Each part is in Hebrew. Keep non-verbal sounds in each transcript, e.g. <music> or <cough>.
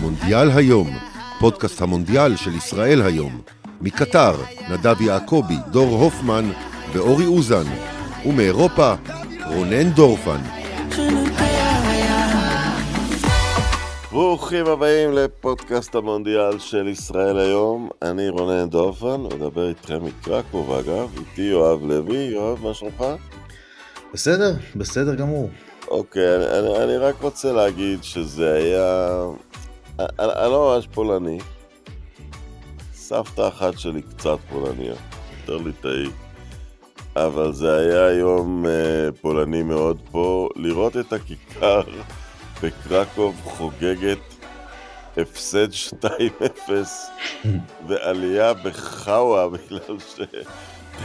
מונדיאל היום, פודקאסט המונדיאל של ישראל היום. מקטר, נדב יעקבי, דור הופמן ואורי אוזן. ומאירופה, רונן דורפן. ברוכים הבאים לפודקאסט המונדיאל של ישראל היום. אני רונן דורפן, מדבר איתכם מקרקוב אגב, איתי יואב לוי. יואב, מה שלומך? בסדר, בסדר גמור. אוקיי, אני, אני, רק רוצה להגיד שזה היה... אני, אני לא ממש פולני. סבתא אחת שלי קצת פולניה, יותר ליטאי. אבל זה היה יום uh, פולני מאוד פה. לראות את הכיכר <laughs> בקרקוב חוגגת הפסד 2-0 <laughs> ועלייה בחאווה בגלל <laughs>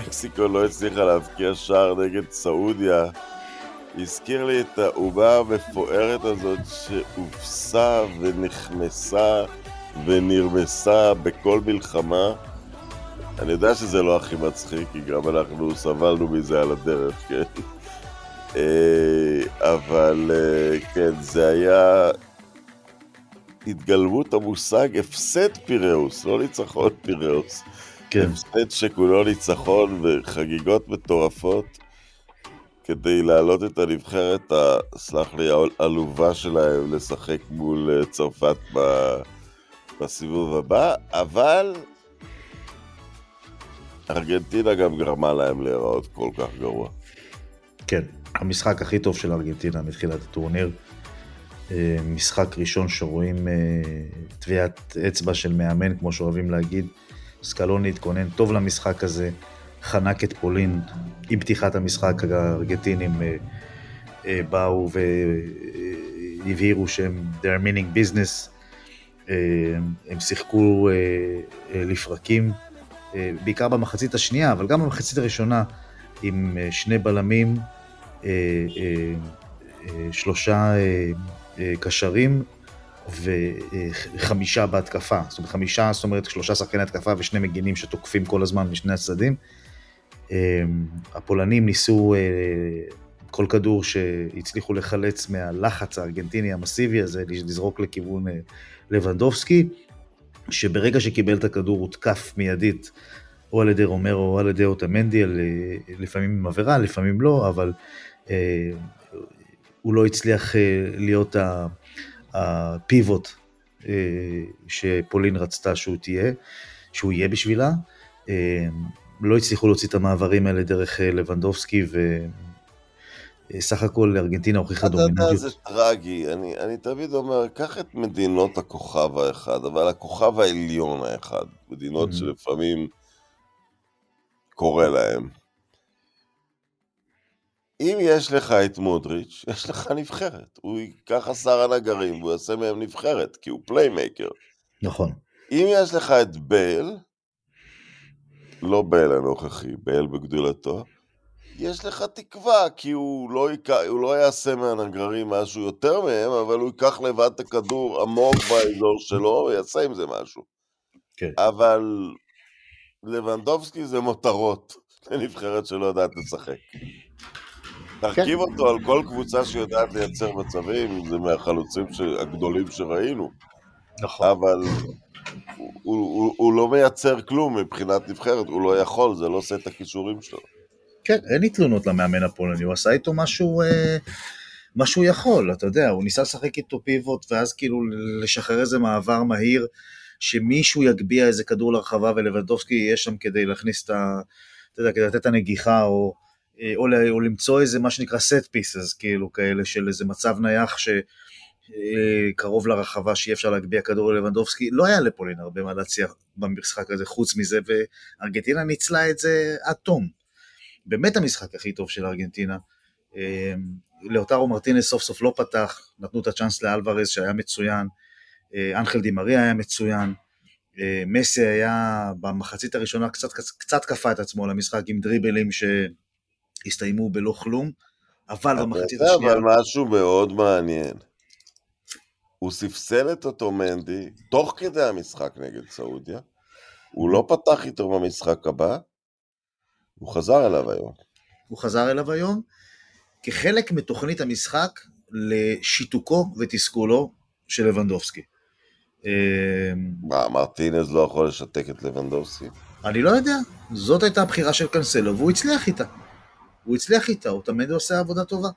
שמקסיקו לא הצליחה להבקיע שער נגד סעודיה. הזכיר לי את האומה המפוארת הזאת שהובסה ונחמסה ונרמסה בכל מלחמה. אני יודע שזה לא הכי מצחיק, כי גם אנחנו סבלנו מזה על הדרך, כן? אה, אבל אה, כן, זה היה התגלמות המושג הפסד פיראוס, לא ניצחון פיראוס. כן. הפסד שכולו ניצחון וחגיגות מטורפות כדי להעלות את הנבחרת, סלח לי, העלובה שלהם לשחק מול אה, צרפת בסיבוב הבא, אבל ארגנטינה גם גרמה להם להיראות כל כך גרוע. כן, המשחק הכי טוב של ארגנטינה מתחילת הטורניר. אה, משחק ראשון שרואים אה, טביעת אצבע של מאמן, כמו שאוהבים להגיד. סקלוני התכונן טוב למשחק הזה, חנק את פולין עם פתיחת המשחק, הארגנטינים אה, באו והבהירו שהם they're meaning business, הם שיחקו לפרקים, בעיקר במחצית השנייה, אבל גם במחצית הראשונה, עם שני בלמים אה, אה, אה, שלושה קשרים וחמישה בהתקפה. זאת אומרת, חמישה, זאת אומרת, שלושה שחקני התקפה ושני מגינים שתוקפים כל הזמן משני הצדדים. הפולנים ניסו כל כדור שהצליחו לחלץ מהלחץ הארגנטיני המסיבי הזה, לזרוק לכיוון לבנדובסקי, שברגע שקיבל את הכדור הותקף מיידית או על ידי רומרו או על ידי אוטמנדי, לפעמים עם עבירה, לפעמים לא, אבל אה, הוא לא הצליח אה, להיות הפיבוט אה, שפולין רצתה שהוא תהיה, שהוא יהיה בשבילה. לא הצליחו להוציא את המעברים האלה דרך לבנדובסקי, וסך הכל ארגנטינה הוכיחה דומיננטיות. אתה יודע, זה טרגי. אני, אני תמיד אומר, קח את מדינות הכוכב האחד, אבל הכוכב העליון האחד. מדינות mm-hmm. שלפעמים קורה להם. אם יש לך את מודריץ', <laughs> יש לך נבחרת. הוא ייקח עשרה נגרים והוא יעשה מהם נבחרת, כי הוא פליימייקר. נכון. אם יש לך את בייל, לא בייל הנוכחי, בייל בגדולתו, יש לך תקווה, כי הוא לא, יק... הוא לא יעשה מהנגרים משהו יותר מהם, אבל הוא ייקח לבד את הכדור עמוק באזור שלו ויעשה עם זה משהו. כן. אבל לבנדובסקי זה מותרות לנבחרת שלא יודעת לשחק. תרכיב כן. אותו על כל קבוצה שיודעת לייצר מצבים, זה מהחלוצים הגדולים שראינו. נכון. אבל הוא, הוא, לא מייצר כלום מבחינת נבחרת, הוא לא יכול, זה לא עושה את הכישורים שלו. כן, אין לי תלונות למאמן הפולני, הוא עשה איתו משהו, אה, מה שהוא יכול, אתה יודע, הוא ניסה לשחק איתו פיבוט, ואז כאילו לשחרר איזה מעבר מהיר, שמישהו יגביה איזה כדור לרחבה ולבדובסקי יהיה שם כדי להכניס את ה... אתה יודע, כדי לתת את הנגיחה, או אה, או, או למצוא איזה מה שנקרא set pieces, כאילו כאלה של איזה מצב נייח שקרוב אה, לרחבה שאי אפשר להגביה כדור ללבנדובסקי, לא היה לפולין הרבה מה להציע במשחק הזה חוץ מזה, וארגנטינה ניצלה את זה עד תום. באמת המשחק הכי טוב של ארגנטינה. אה, לאוטרו מרטינס סוף סוף לא פתח, נתנו את הצ'אנס לאלוורז שהיה מצוין, אנחל דימריה היה מצוין, מסי היה במחצית הראשונה קצת, קצת כפה את עצמו למשחק עם דריבלים ש... הסתיימו בלא כלום, אבל במחצית השנייה... אבל משהו מאוד מעניין. הוא ספסל את אותו מנדי תוך כדי המשחק נגד סעודיה, הוא לא פתח איתו במשחק הבא, הוא חזר אליו היום. הוא חזר אליו היום כחלק מתוכנית המשחק לשיתוקו ותסכולו של לבנדובסקי. מה, מרטינז לא יכול לשתק את לבנדובסקי? אני לא יודע, זאת הייתה הבחירה של קנסלו, והוא הצליח איתה. הוא הצליח איתה, הוא תמיד עושה עבודה טובה.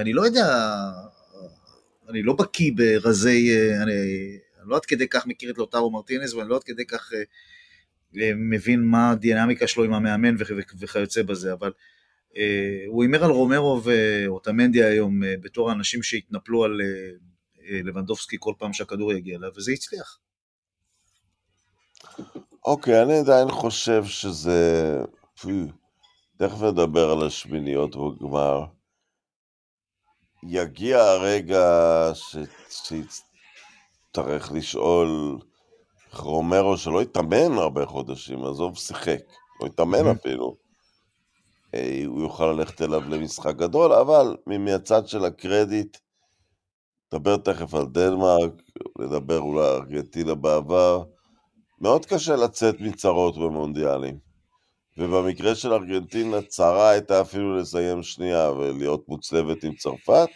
אני לא יודע, אני לא בקיא ברזי, אני, אני לא עד כדי כך מכיר את לוטרו מרטינז, ואני לא עד כדי כך מבין מה הדינמיקה שלו עם המאמן וכיוצא בזה, אבל אה, הוא הימר על רומרו ואוטמנדי היום אה, בתור האנשים שהתנפלו על אה, לבנדובסקי כל פעם שהכדור יגיע אליו, וזה הצליח. אוקיי, אני עדיין חושב שזה... תכף נדבר על השמיניות בגמר. יגיע הרגע שיצטרך לשאול רומרו שלא התאמן הרבה חודשים, עזוב שיחק, לא התאמן אפילו. אה, הוא יוכל ללכת אליו למשחק גדול, אבל מהצד של הקרדיט, נדבר תכף על דנמרק, נדבר אולי על ארגנטינה בעבר, מאוד קשה לצאת מצרות במונדיאלים. ובמקרה של ארגנטינה, צרה הייתה אפילו לסיים שנייה ולהיות מוצלבת עם צרפת.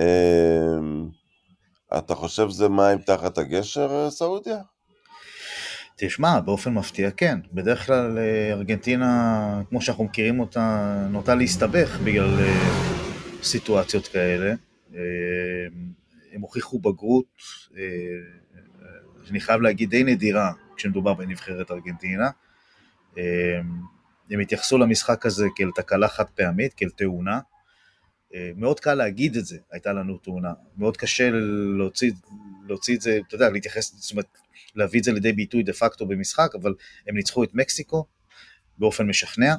אמ, אתה חושב שזה מים תחת הגשר, סעודיה? תשמע, באופן מפתיע כן. בדרך כלל אה, ארגנטינה, כמו שאנחנו מכירים אותה, נוטה להסתבך בגלל אה, סיטואציות כאלה. אה, הם הוכיחו בגרות, אני חייב להגיד, די נדירה כשמדובר בנבחרת ארגנטינה. הם התייחסו למשחק הזה כאל תקלה חד פעמית, כאל תאונה. מאוד קל להגיד את זה, הייתה לנו תאונה. מאוד קשה להוציא, להוציא את זה, אתה יודע, להתייחס, זאת אומרת, להביא את זה לידי ביטוי דה פקטו במשחק, אבל הם ניצחו את מקסיקו באופן משכנע,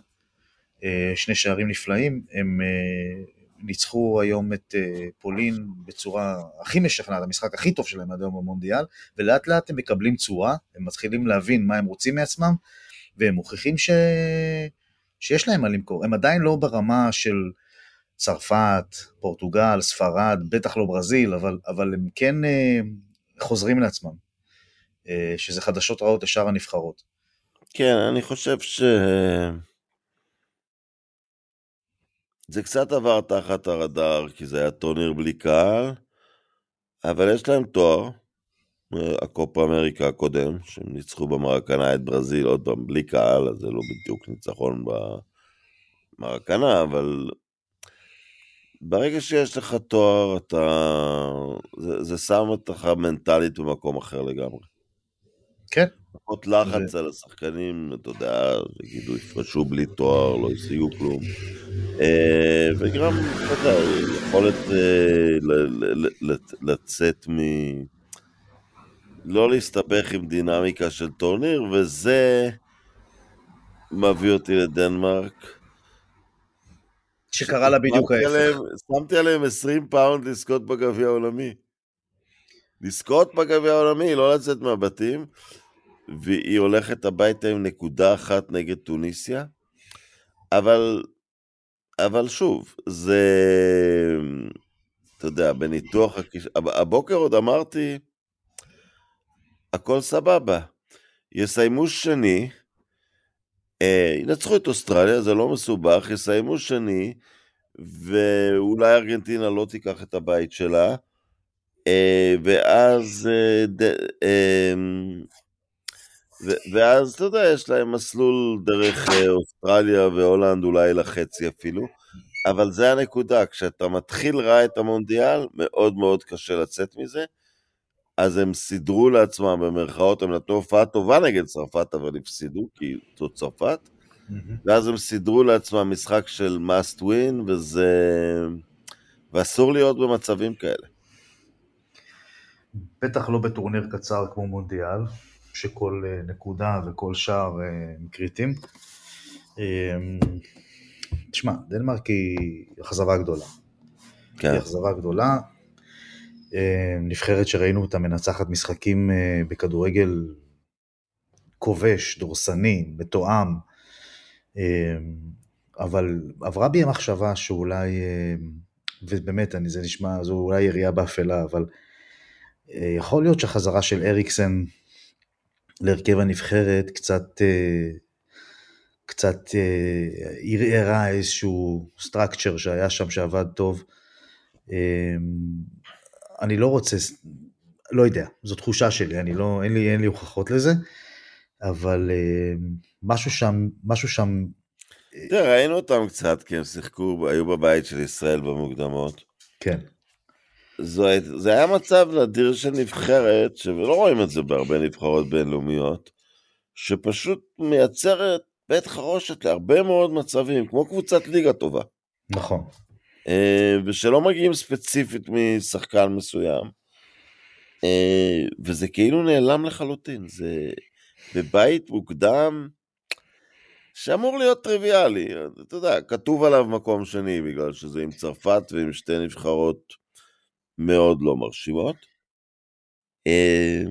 אה, שני שערים נפלאים, הם אה, ניצחו היום את אה, פולין בצורה הכי משכנעת, המשחק הכי טוב שלהם עד היום במונדיאל, ולאט לאט הם מקבלים צורה, הם מתחילים להבין מה הם רוצים מעצמם, והם מוכיחים ש... שיש להם מה למכור, הם עדיין לא ברמה של צרפת, פורטוגל, ספרד, בטח לא ברזיל, אבל, אבל הם כן חוזרים לעצמם. אה, שזה חדשות רעות לשאר הנבחרות. כן, אני חושב ש... זה קצת עבר תחת הרדאר, כי זה היה טורניר בלי קהל, אבל יש להם תואר, אה, הקופה אמריקה הקודם, שהם ניצחו במרקנה את ברזיל, עוד פעם, בלי קהל, אז זה לא בדיוק ניצחון במרקנה, אבל ברגע שיש לך תואר, אתה... זה, זה שם אותך מנטלית במקום אחר לגמרי. כן. פחות לחץ על השחקנים, אתה יודע, יגידו, יפרשו בלי תואר, לא ישיגו כלום. אה, וגם, אתה יודע, יכולת אה, לצאת מ... לא להסתבך עם דינמיקה של טורניר, וזה מביא אותי לדנמרק. שקרה לה בדיוק ההפך. שמתי עליהם 20 פאונד לזכות בגביע העולמי. לזכות בגביע העולמי, לא לצאת מהבתים. והיא הולכת הביתה עם נקודה אחת נגד טוניסיה, אבל, אבל שוב, זה, אתה יודע, בניתוח, הבוקר עוד אמרתי, הכל סבבה. יסיימו שני, אה, ינצחו את אוסטרליה, זה לא מסובך, יסיימו שני, ואולי ארגנטינה לא תיקח את הבית שלה, אה, ואז אה, ד, אה, ואז, אתה יודע, יש להם מסלול דרך אה, אוסטרליה והולנד, אולי לחצי אפילו, אבל זה הנקודה, כשאתה מתחיל רע את המונדיאל, מאוד מאוד קשה לצאת מזה. אז הם סידרו לעצמם, במרכאות, הם נתנו הופעה טובה נגד צרפת, אבל הפסידו, כי זאת צרפת. ואז הם סידרו לעצמם משחק של must win, וזה... ואסור להיות במצבים כאלה. בטח לא בטורניר קצר כמו מונדיאל. שכל אה, נקודה וכל שער אה, הם קריטיים. אמ, תשמע, דנמרק היא אכזבה גדולה. כן. היא אכזבה גדולה. אמ, נבחרת שראינו אותה מנצחת משחקים אה, בכדורגל כובש, דורסני, מתואם, אמ, אבל עברה בי המחשבה שאולי, ובאמת, אני, זה נשמע, זו אולי ירייה באפלה, אבל יכול להיות שהחזרה של אריקסן להרכב הנבחרת קצת, אה, קצת אה, ערערה איזשהו סטרקצ'ר שהיה שם שעבד טוב. אני לא רוצה, לא יודע, זו תחושה שלי, אני לא, אין לי, אין לי הוכחות לזה, אבל אה, משהו שם, משהו שם... תראה, ראינו אותם קצת, כי הם שיחקו, היו בבית של ישראל במוקדמות. כן. זו, זה היה מצב נדיר של נבחרת, שלא רואים את זה בהרבה נבחרות בינלאומיות, שפשוט מייצרת בית חרושת להרבה מאוד מצבים, כמו קבוצת ליגה טובה. נכון. אה, ושלא מגיעים ספציפית משחקן מסוים. אה, וזה כאילו נעלם לחלוטין, זה בבית מוקדם שאמור להיות טריוויאלי, אתה יודע, כתוב עליו מקום שני בגלל שזה עם צרפת ועם שתי נבחרות מאוד לא מרשימות. אה,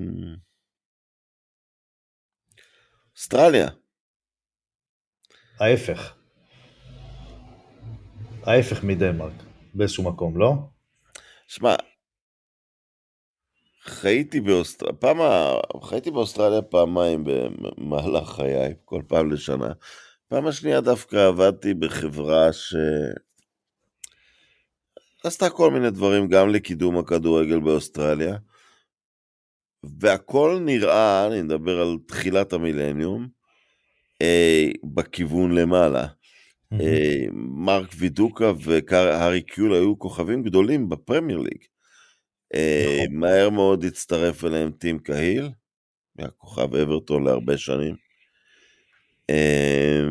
אוסטרליה. ההפך. ההפך מדנמרק, באיזשהו מקום, לא? שמע, חייתי באוסטרליה, פעם, חייתי באוסטרליה פעמיים במהלך חיי, כל פעם לשנה. פעם השנייה דווקא עבדתי בחברה ש... עשתה כל מיני דברים גם לקידום הכדורגל באוסטרליה, והכל נראה, אני מדבר על תחילת המילניום, אה, בכיוון למעלה. אה, מרק וידוקה והארי קיול היו כוכבים גדולים בפרמייר ליג. אה, נכון. מהר מאוד הצטרף אליהם טים קהיל, היה כוכב אברטון להרבה שנים. אה,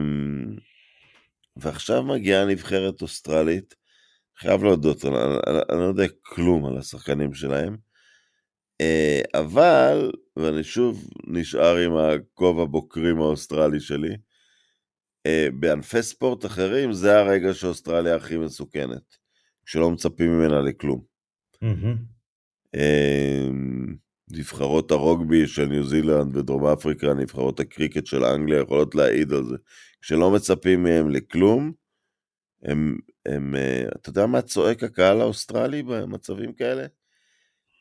ועכשיו מגיעה נבחרת אוסטרלית, חייב להודות, אני, לא יודע כלום על השחקנים שלהם, אבל, ואני שוב נשאר עם הכובע בוקרים האוסטרלי שלי, אה, בענפי ספורט אחרים זה הרגע שאוסטרליה הכי מסוכנת, כשלא מצפים ממנה לכלום. אה, נבחרות הרוגבי של ניו זילנד ודרום אפריקה, נבחרות הקריקט של אנגליה יכולות להעיד על זה. כשלא מצפים מהם לכלום, הם, הם, אה, אתה יודע מה צועק הקהל האוסטרלי במצבים כאלה?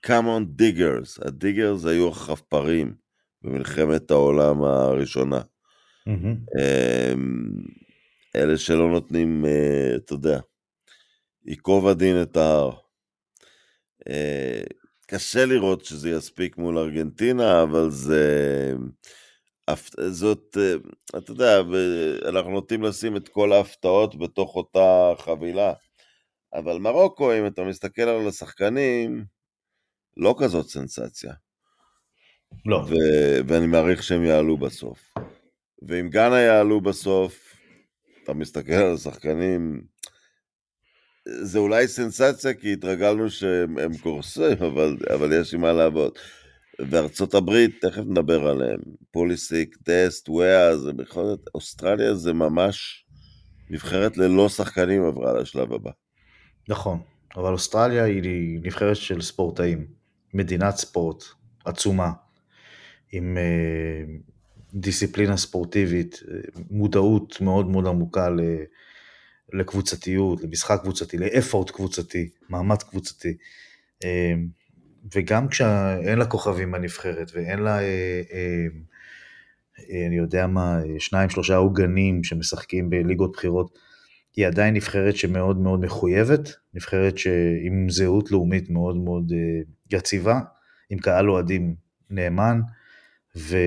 come on diggers, ה diggers היו החפרים במלחמת העולם הראשונה. אמ, אלה שלא נותנים, אה, אתה יודע, ייקוב הדין את ההר. אה, קשה לראות שזה יספיק מול ארגנטינה, אבל זה... זאת, אה, אתה יודע, אנחנו נוטים לשים את כל ההפתעות בתוך אותה חבילה. אבל מרוקו, אם אתה מסתכל על השחקנים, לא כזאת סנסציה. לא. ו- ואני מעריך שהם יעלו בסוף. ואם גאנה יעלו בסוף, אתה מסתכל על השחקנים, זה אולי סנסציה, כי התרגלנו שהם קורסים, אבל, אבל יש עם מה לעבוד. וארצות הברית, תכף נדבר עליהם, פוליסיק, טסט, וואה, זה בכל זאת, אוסטרליה זה ממש נבחרת ללא שחקנים עברה לשלב הבא. נכון, אבל אוסטרליה היא נבחרת של ספורטאים, מדינת ספורט עצומה, עם אה, דיסציפלינה ספורטיבית, מודעות מאוד מאוד עמוקה לקבוצתיות, למשחק קבוצתי, לאפורט קבוצתי, מאמץ קבוצתי. אמ, וגם כשאין לה כוכבים בנבחרת ואין לה, אה, אה, אה, אני יודע מה, שניים שלושה עוגנים שמשחקים בליגות בחירות, היא עדיין נבחרת שמאוד מאוד מחויבת, נבחרת עם זהות לאומית מאוד מאוד יציבה, עם קהל אוהדים נאמן, ו...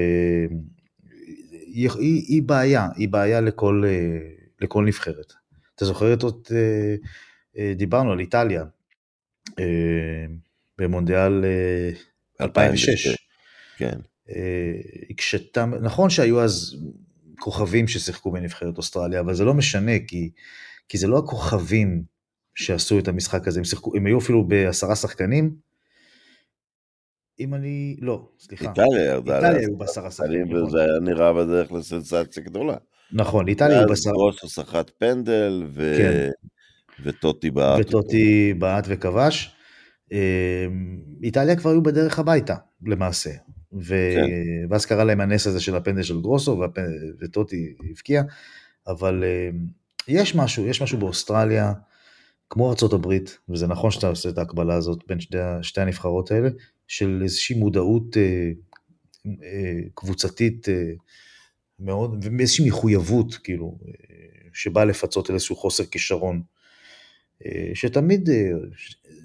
היא, היא, היא בעיה, היא בעיה לכל, אה, לכל נבחרת. אתה זוכר את עוד, אה, אה, דיברנו על איטליה, במונדיאל 2006. כן. הקשתה, נכון שהיו אז כוכבים ששיחקו בנבחרת אוסטרליה, אבל זה לא משנה, כי, כי זה לא הכוכבים שעשו את המשחק הזה, הם, שיחקו, הם היו אפילו בעשרה שחקנים, אם אני, לא, סליחה. איטליה ירדה. איטליה היו בעשרה שחקנים. וזה נכון. היה נראה בדרך לסנסציה גדולה. נכון, איטליה היו בעשרה. ואז גרוסו סחט פנדל, ו... כן. וטוטי בעט. וטוטי בעט וכבש. אמ, איטליה כבר היו בדרך הביתה, למעשה. ו... כן. ואז קרה להם הנס הזה של הפנדל של גרוסו, והפ... וטוטי הבקיע. אבל אמ, יש משהו, יש משהו באוסטרליה, כמו ארה"ב, וזה נכון שאתה עושה את ההקבלה הזאת בין שתי, שתי הנבחרות האלה, של איזושהי מודעות אה, אה, קבוצתית אה, מאוד, ואיזושהי מחויבות, כאילו, אה, שבאה לפצות על איזשהו חוסר כישרון, אה, שתמיד אה,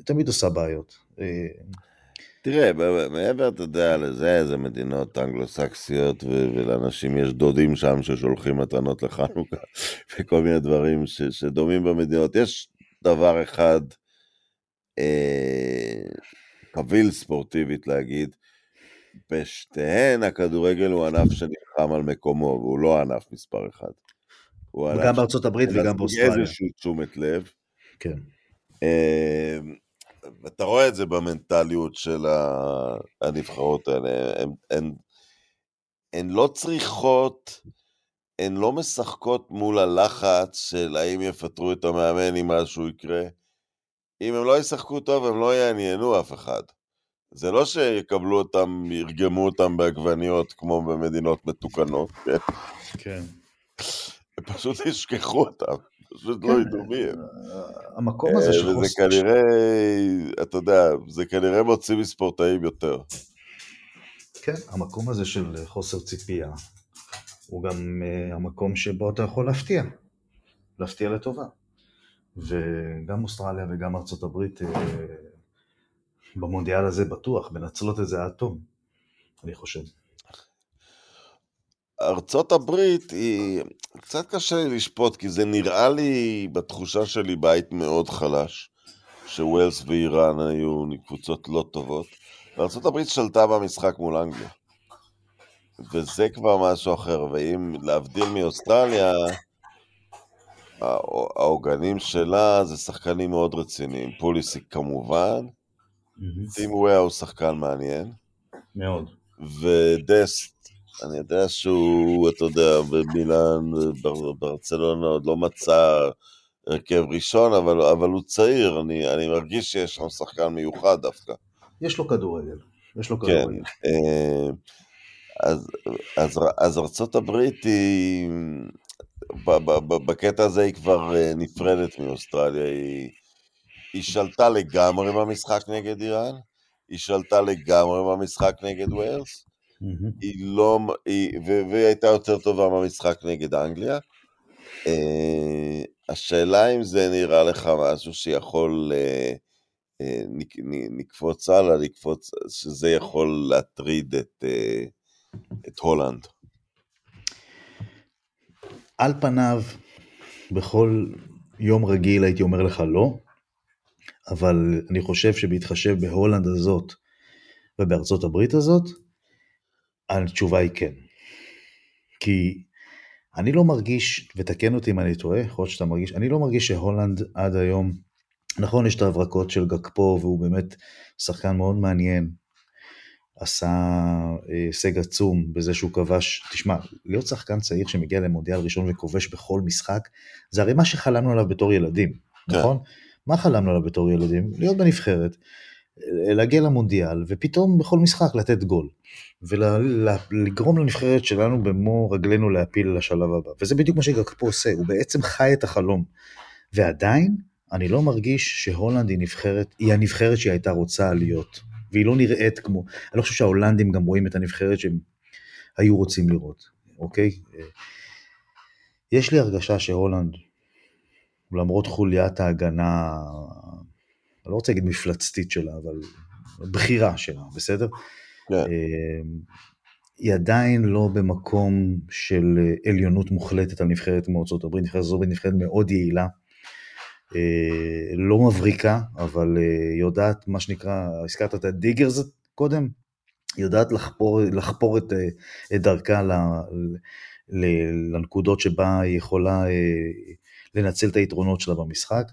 תמיד עושה בעיות. אה, תראה, מעבר, אתה יודע, לזה, זה מדינות אנגלו-סקסיות, ולאנשים יש דודים שם ששולחים מתנות לחנוכה, <laughs> וכל מיני דברים ש- שדומים במדינות. יש דבר אחד, אה, קביל ספורטיבית להגיד, בשתיהן הכדורגל הוא ענף שנלחם על מקומו, והוא לא ענף מספר אחד. הוא ענף גם בארצות הברית וגם באוסטרליה. איזושהי תשומת לב. כן. אה, ואתה רואה את זה במנטליות של הנבחרות האלה. הן, הן, הן לא צריכות, הן לא משחקות מול הלחץ של האם יפטרו את המאמן אם משהו יקרה. אם הם לא ישחקו טוב, הם לא יעניינו אף אחד. זה לא שיקבלו אותם, ירגמו אותם בעגבניות כמו במדינות מתוקנות, כן? כן. הם פשוט ישכחו אותם. פשוט לא ידעו מי הם. המקום הזה של וזה. כנראה, אתה יודע, זה כנראה מוציא מספורטאים יותר. כן, המקום הזה של חוסר ציפייה, הוא גם uh, המקום שבו אתה יכול להפתיע, להפתיע לטובה. וגם אוסטרליה וגם ארצות הברית uh, במונדיאל הזה בטוח, מנצלות את זה עד תום, אני חושב. ארצות הברית היא, קצת קשה לי לשפוט, כי זה נראה לי, בתחושה שלי, בית מאוד חלש, שווילס ואיראן היו קבוצות לא טובות, וארצות הברית שלטה במשחק מול אנגליה. וזה כבר משהו אחר, ואם להבדיל מאוסטרליה, העוגנים שלה זה שחקנים מאוד רציניים. פוליסיק כמובן, טים וויה הוא שחקן מעניין. מאוד. ודסט, אני יודע שהוא, אתה יודע, במילאן, ברצלונה עוד לא מצא הרכב ראשון, אבל, אבל הוא צעיר, אני, אני מרגיש שיש שם שחקן מיוחד דווקא. יש לו כדורגל, יש לו כדורגל. כן, אז, אז, אז ארצות הברית היא, בקטע הזה היא כבר נפרדת מאוסטרליה, היא, היא שלטה לגמרי במשחק נגד איראן, היא שלטה לגמרי במשחק נגד ווילס, mm-hmm. היא לא, היא, והיא הייתה יותר טובה במשחק נגד אנגליה. Uh, השאלה אם זה נראה לך משהו שיכול uh, uh, נק, נקפוץ הלאה, לקפוץ, שזה יכול להטריד את, uh, את הולנד. על פניו, בכל יום רגיל הייתי אומר לך לא, אבל אני חושב שבהתחשב בהולנד הזאת ובארצות הברית הזאת, התשובה היא כן. כי אני לא מרגיש, ותקן אותי אם אני טועה, יכול להיות שאתה מרגיש, אני לא מרגיש שהולנד עד היום, נכון יש את ההברקות של גקפו והוא באמת שחקן מאוד מעניין, עשה הישג עצום בזה שהוא כבש, תשמע, להיות שחקן צעיר שמגיע למונדיאל ראשון וכובש בכל משחק, זה הרי מה שחלמנו עליו בתור ילדים, כן. נכון? מה חלמנו עליו בתור ילדים? להיות בנבחרת, להגיע למונדיאל, ופתאום בכל משחק לתת גול. ולגרום לנבחרת שלנו במו רגלינו להפיל לשלב הבא. וזה בדיוק מה שגקפו עושה, הוא בעצם חי את החלום. ועדיין, אני לא מרגיש שהולנד היא נבחרת, היא הנבחרת שהיא הייתה רוצה להיות. והיא לא נראית כמו, אני לא חושב שההולנדים גם רואים את הנבחרת שהם היו רוצים לראות, אוקיי? יש לי הרגשה שהולנד, למרות חוליית ההגנה, אני לא רוצה להגיד מפלצתית שלה, אבל בחירה שלה, בסדר? Yeah. כן. היא עדיין לא במקום של עליונות מוחלטת על נבחרת כמו ארצות הברית, נבחרת הברית נבחרת מאוד יעילה, לא מבריקה, אבל יודעת, מה שנקרא, הזכרת את ה diggers קודם, יודעת לחפור, לחפור את, את דרכה ל, ל, לנקודות שבה היא יכולה לנצל את היתרונות שלה במשחק.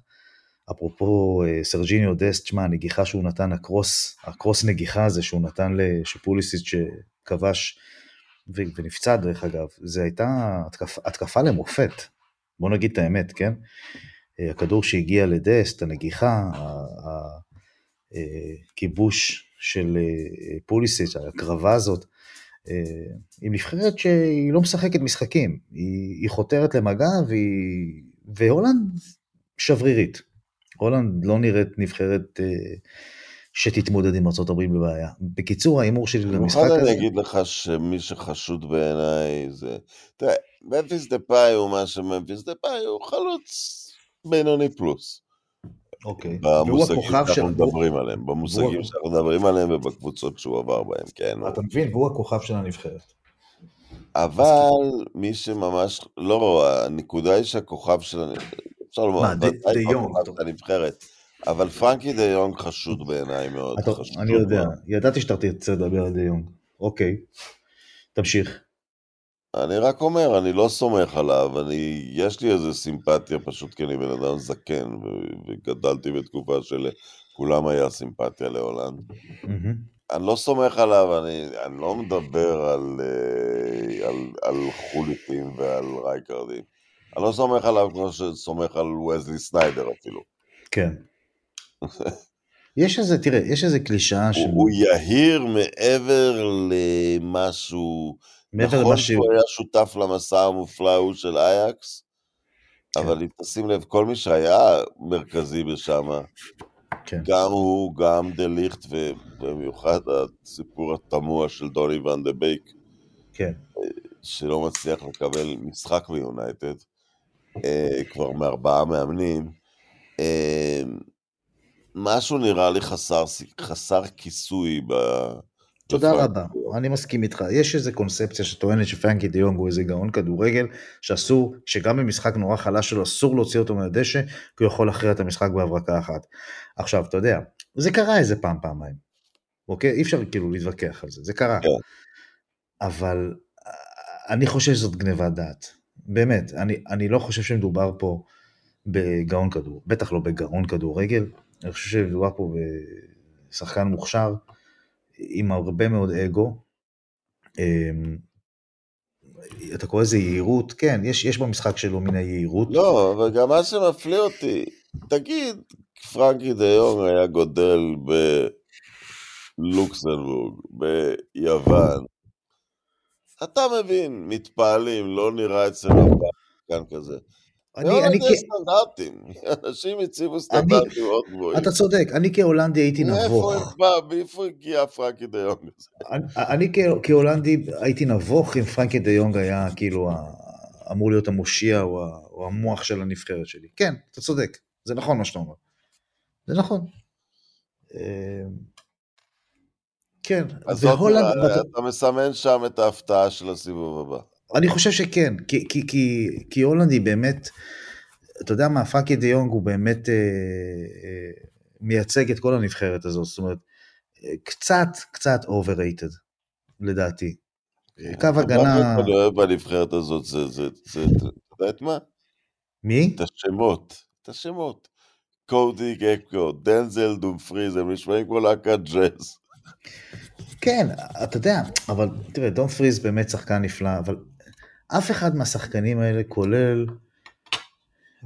אפרופו סרג'יניו דסט, שמע, הנגיחה שהוא נתן, ה cross, ה cross נגיחה הזה שהוא נתן לפוליסיק שכבש ונפצע דרך אגב, זה הייתה התקפ, התקפה למופת, בוא נגיד את האמת, כן? הכדור שהגיע לדסט, הנגיחה, הכיבוש של פוליסיס, ההקרבה הזאת, היא נבחרת שהיא לא משחקת משחקים, היא, היא חותרת למגע והיא, והולנד שברירית. הולנד לא נראית נבחרת אה, שתתמודד עם ארה"ב בבעיה. בקיצור, ההימור שלי למשחק הזה... אני אגיד לך שמי שחשוד בעיניי זה... תראה, ממפיס דה פאי הוא מה שממפיס דה פאי הוא חלוץ בינוני פלוס. אוקיי. במושגים הכוכב של... שאנחנו מדברים עליהם, במושגים שאנחנו מדברים עליהם ובקבוצות שהוא עבר בהם, כן. אתה מבין? והוא הכוכב של הנבחרת. אבל מי שממש, לא, הנקודה היא שהכוכב של הנבחרת, אפשר לומר, הנבחרת, אבל פרנקי דה יונג חשוד בעיניי מאוד. אני יודע. ידעתי שאתה תרצה לדבר על דה יונג. אוקיי. תמשיך. אני רק אומר, אני לא סומך עליו, אני, יש לי איזו סימפתיה פשוט כי אני בן אדם זקן, וגדלתי בתקופה שלכולם היה סימפתיה להולנד. מהמם. אני לא סומך עליו, אני, אני לא מדבר על, אה, על, על חוליטים ועל רייקרדים. אני לא סומך עליו כמו שסומך על וזלי סניידר אפילו. כן. יש איזה, תראה, יש איזה קלישאה ש... הוא, הוא יהיר מעבר למשהו... מעבר נכון. שהוא היה שותף למסע המופלא ההוא של אייאקס, אבל אם תשים לב, כל מי שהיה מרכזי שם, כן. גם הוא, גם דה ליכט, ובמיוחד הסיפור התמוה של דוני ואן דה בייק, כן. שלא מצליח לקבל משחק ביונייטד, אה, כבר מארבעה מאמנים. אה, משהו נראה לי חסר, חסר כיסוי ב... תודה רבה. אני מסכים איתך. יש איזו קונספציה שטוענת שפרנקי דה יונג הוא איזה גאון כדורגל, שאסור, שגם במשחק נורא חלש שלו אסור להוציא אותו מהדשא, כי הוא יכול להכריע את המשחק בהברקה אחת. עכשיו, אתה יודע, זה קרה איזה פעם, פעמיים. אוקיי? אי אפשר כאילו להתווכח על זה, זה קרה. כן. אבל אה, אני חושב שזאת גניבת דעת. באמת, אני, אני לא חושב שמדובר פה בגאון כדור, בטח לא בגאון כדורגל, אני חושב שמדובר פה בשחקן מוכשר, עם הרבה מאוד אגו. אמ, אתה קורא לזה יהירות? כן, יש, יש במשחק שלו מן היהירות. לא, אבל גם מה שמפליא אותי, תגיד, פרנקי דה יונג היה גדול בלוקסמבורג, ביוון. אתה מבין, מתפעלים, לא נראה אצלנו כאן כזה. אני, אני, בהולנד יש סטנדרטים, <laughs> אנשים הציבו סטנדרטים מאוד גבוהים. אתה צודק, אני כהולנדי הייתי נבוך. מאיפה הגיע פרנקי דה יונג? אני, אני כ- כהולנדי הייתי נבוך אם פרנקי דה יונג היה כאילו אמור להיות המושיע או, המוח של הנבחרת שלי. כן, אתה צודק, זה נכון מה שאתה אומר. זה נכון. אמ, כן, והולנד, אתה מסמן שם את ההפתעה של הסיבוב הבא. אני חושב שכן, כי, כי, כי, כי הולנד היא באמת, אתה יודע מה, פרנקי דה יונג הוא באמת אה, אה, מייצג את כל הנבחרת הזאת, זאת אומרת, קצת, קצת overrated, לדעתי. קו הגנה... מה שאני אוהב בנבחרת הזאת זה, זה, זה, אתה יודע את מה? מי? את השמות. את השמות. קודי גקו, דנזל דומפריז, הם נשמעים כמו להקת ג'אז. כן, אתה יודע, אבל תראה, דון פריז באמת שחקן נפלא, אבל אף אחד מהשחקנים האלה, כולל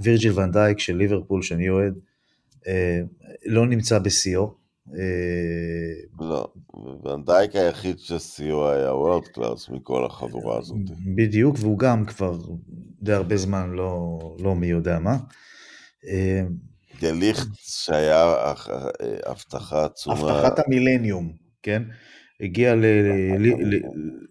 וירג'יל ונדייק של ליברפול, שאני אוהד, אה, לא נמצא בשיאו. אה, לא, ונדייק היחיד ששיאו היה וורד קלאס מכל החבורה הזאת. בדיוק, והוא גם כבר די הרבה זמן לא, לא מי יודע מה. אה, דליכט שהיה אה, הבטחה עצומה. הבטחת המילניום, כן? הגיע ל- ל- ל-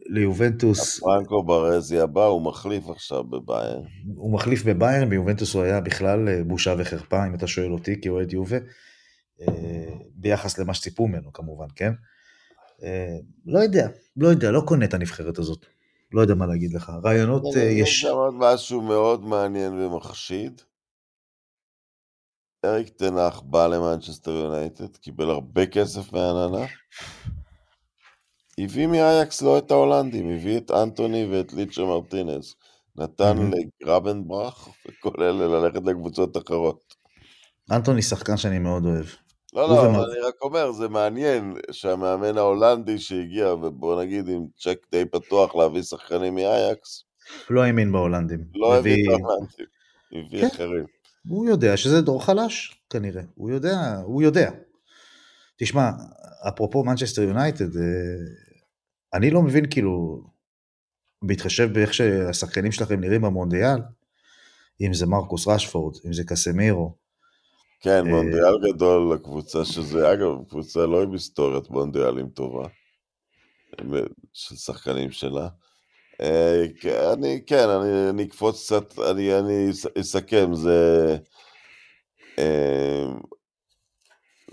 ליובנטוס, פרנקו ברזי הבא, הוא מחליף עכשיו בביין. הוא מחליף בביירן, ביובנטוס הוא היה בכלל אה, בושה וחרפה, אם אתה שואל אותי, כאוהד יובה, אה, ביחס למה שציפו ממנו כמובן, כן? אה, לא יודע, לא יודע, לא קונה את הנבחרת הזאת. לא יודע מה להגיד לך. רעיונות אה, יש יש... שם עוד משהו מאוד מעניין ומחשיד. אריק תנח בא למנצ'סטר יונייטד, קיבל הרבה כסף מהנהלה. הביא מאייקס לא את ההולנדים, הביא את אנטוני ואת ליצ'ה מרטינז. נתן מהמם. לגרבנברח וכל אלה ללכת לקבוצות אחרות. אנטוני שחקן שאני מאוד אוהב. לא, לא, ומר- אני רק אומר, זה מעניין שהמאמן ההולנדי שהגיע, ובוא נגיד עם צ'ק די פתוח להביא שחקנים מאייקס, לא האמין בהולנדים. לא הביא את ההולנדים, הביא כן. אחרים. הוא יודע שזה דור חלש, כנראה. הוא יודע, הוא יודע. תשמע, אפרופו מנצ'סטר יונייטד, אני לא מבין כאילו, בהתחשב באיך שהשחקנים שלכם נראים במונדיאל, אם זה מרקוס רשפורד, אם זה קסמירו, כן, אה, מונדיאל גדול לקבוצה שזה, אגב, קבוצה לא עם היסטוריית מונדיאלים טובה, של שחקנים שלה. אה, אני, כן, אני, אני אקפוץ קצת, אני, אני אס- אסכם, זה...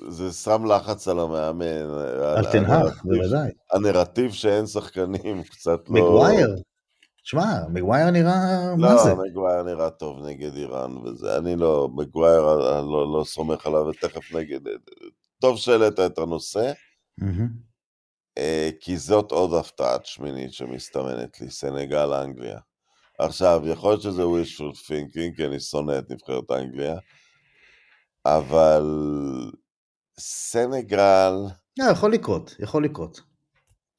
אה, זה שם לחץ על המאמן. על תנהך, בוודאי. הנרטיב שאין שחקנים קצת לא... מגווייר. שמע, מגווייר נראה, לא, מה זה? לא, מגווייר נראה טוב נגד איראן וזה. אני לא, מגווייר, אני לא, לא סומך עליו, ותכף נגד... טוב שהעלית את הנושא, אה, כי זאת עוד הפתעת שמינית שמסתמנת לי, סנגל אנגליה. עכשיו, יכול להיות שזה wishful thinking, כי אני שונא את נבחרת אנגליה, אבל סנגל... לא, יכול לקרות, יכול לקרות.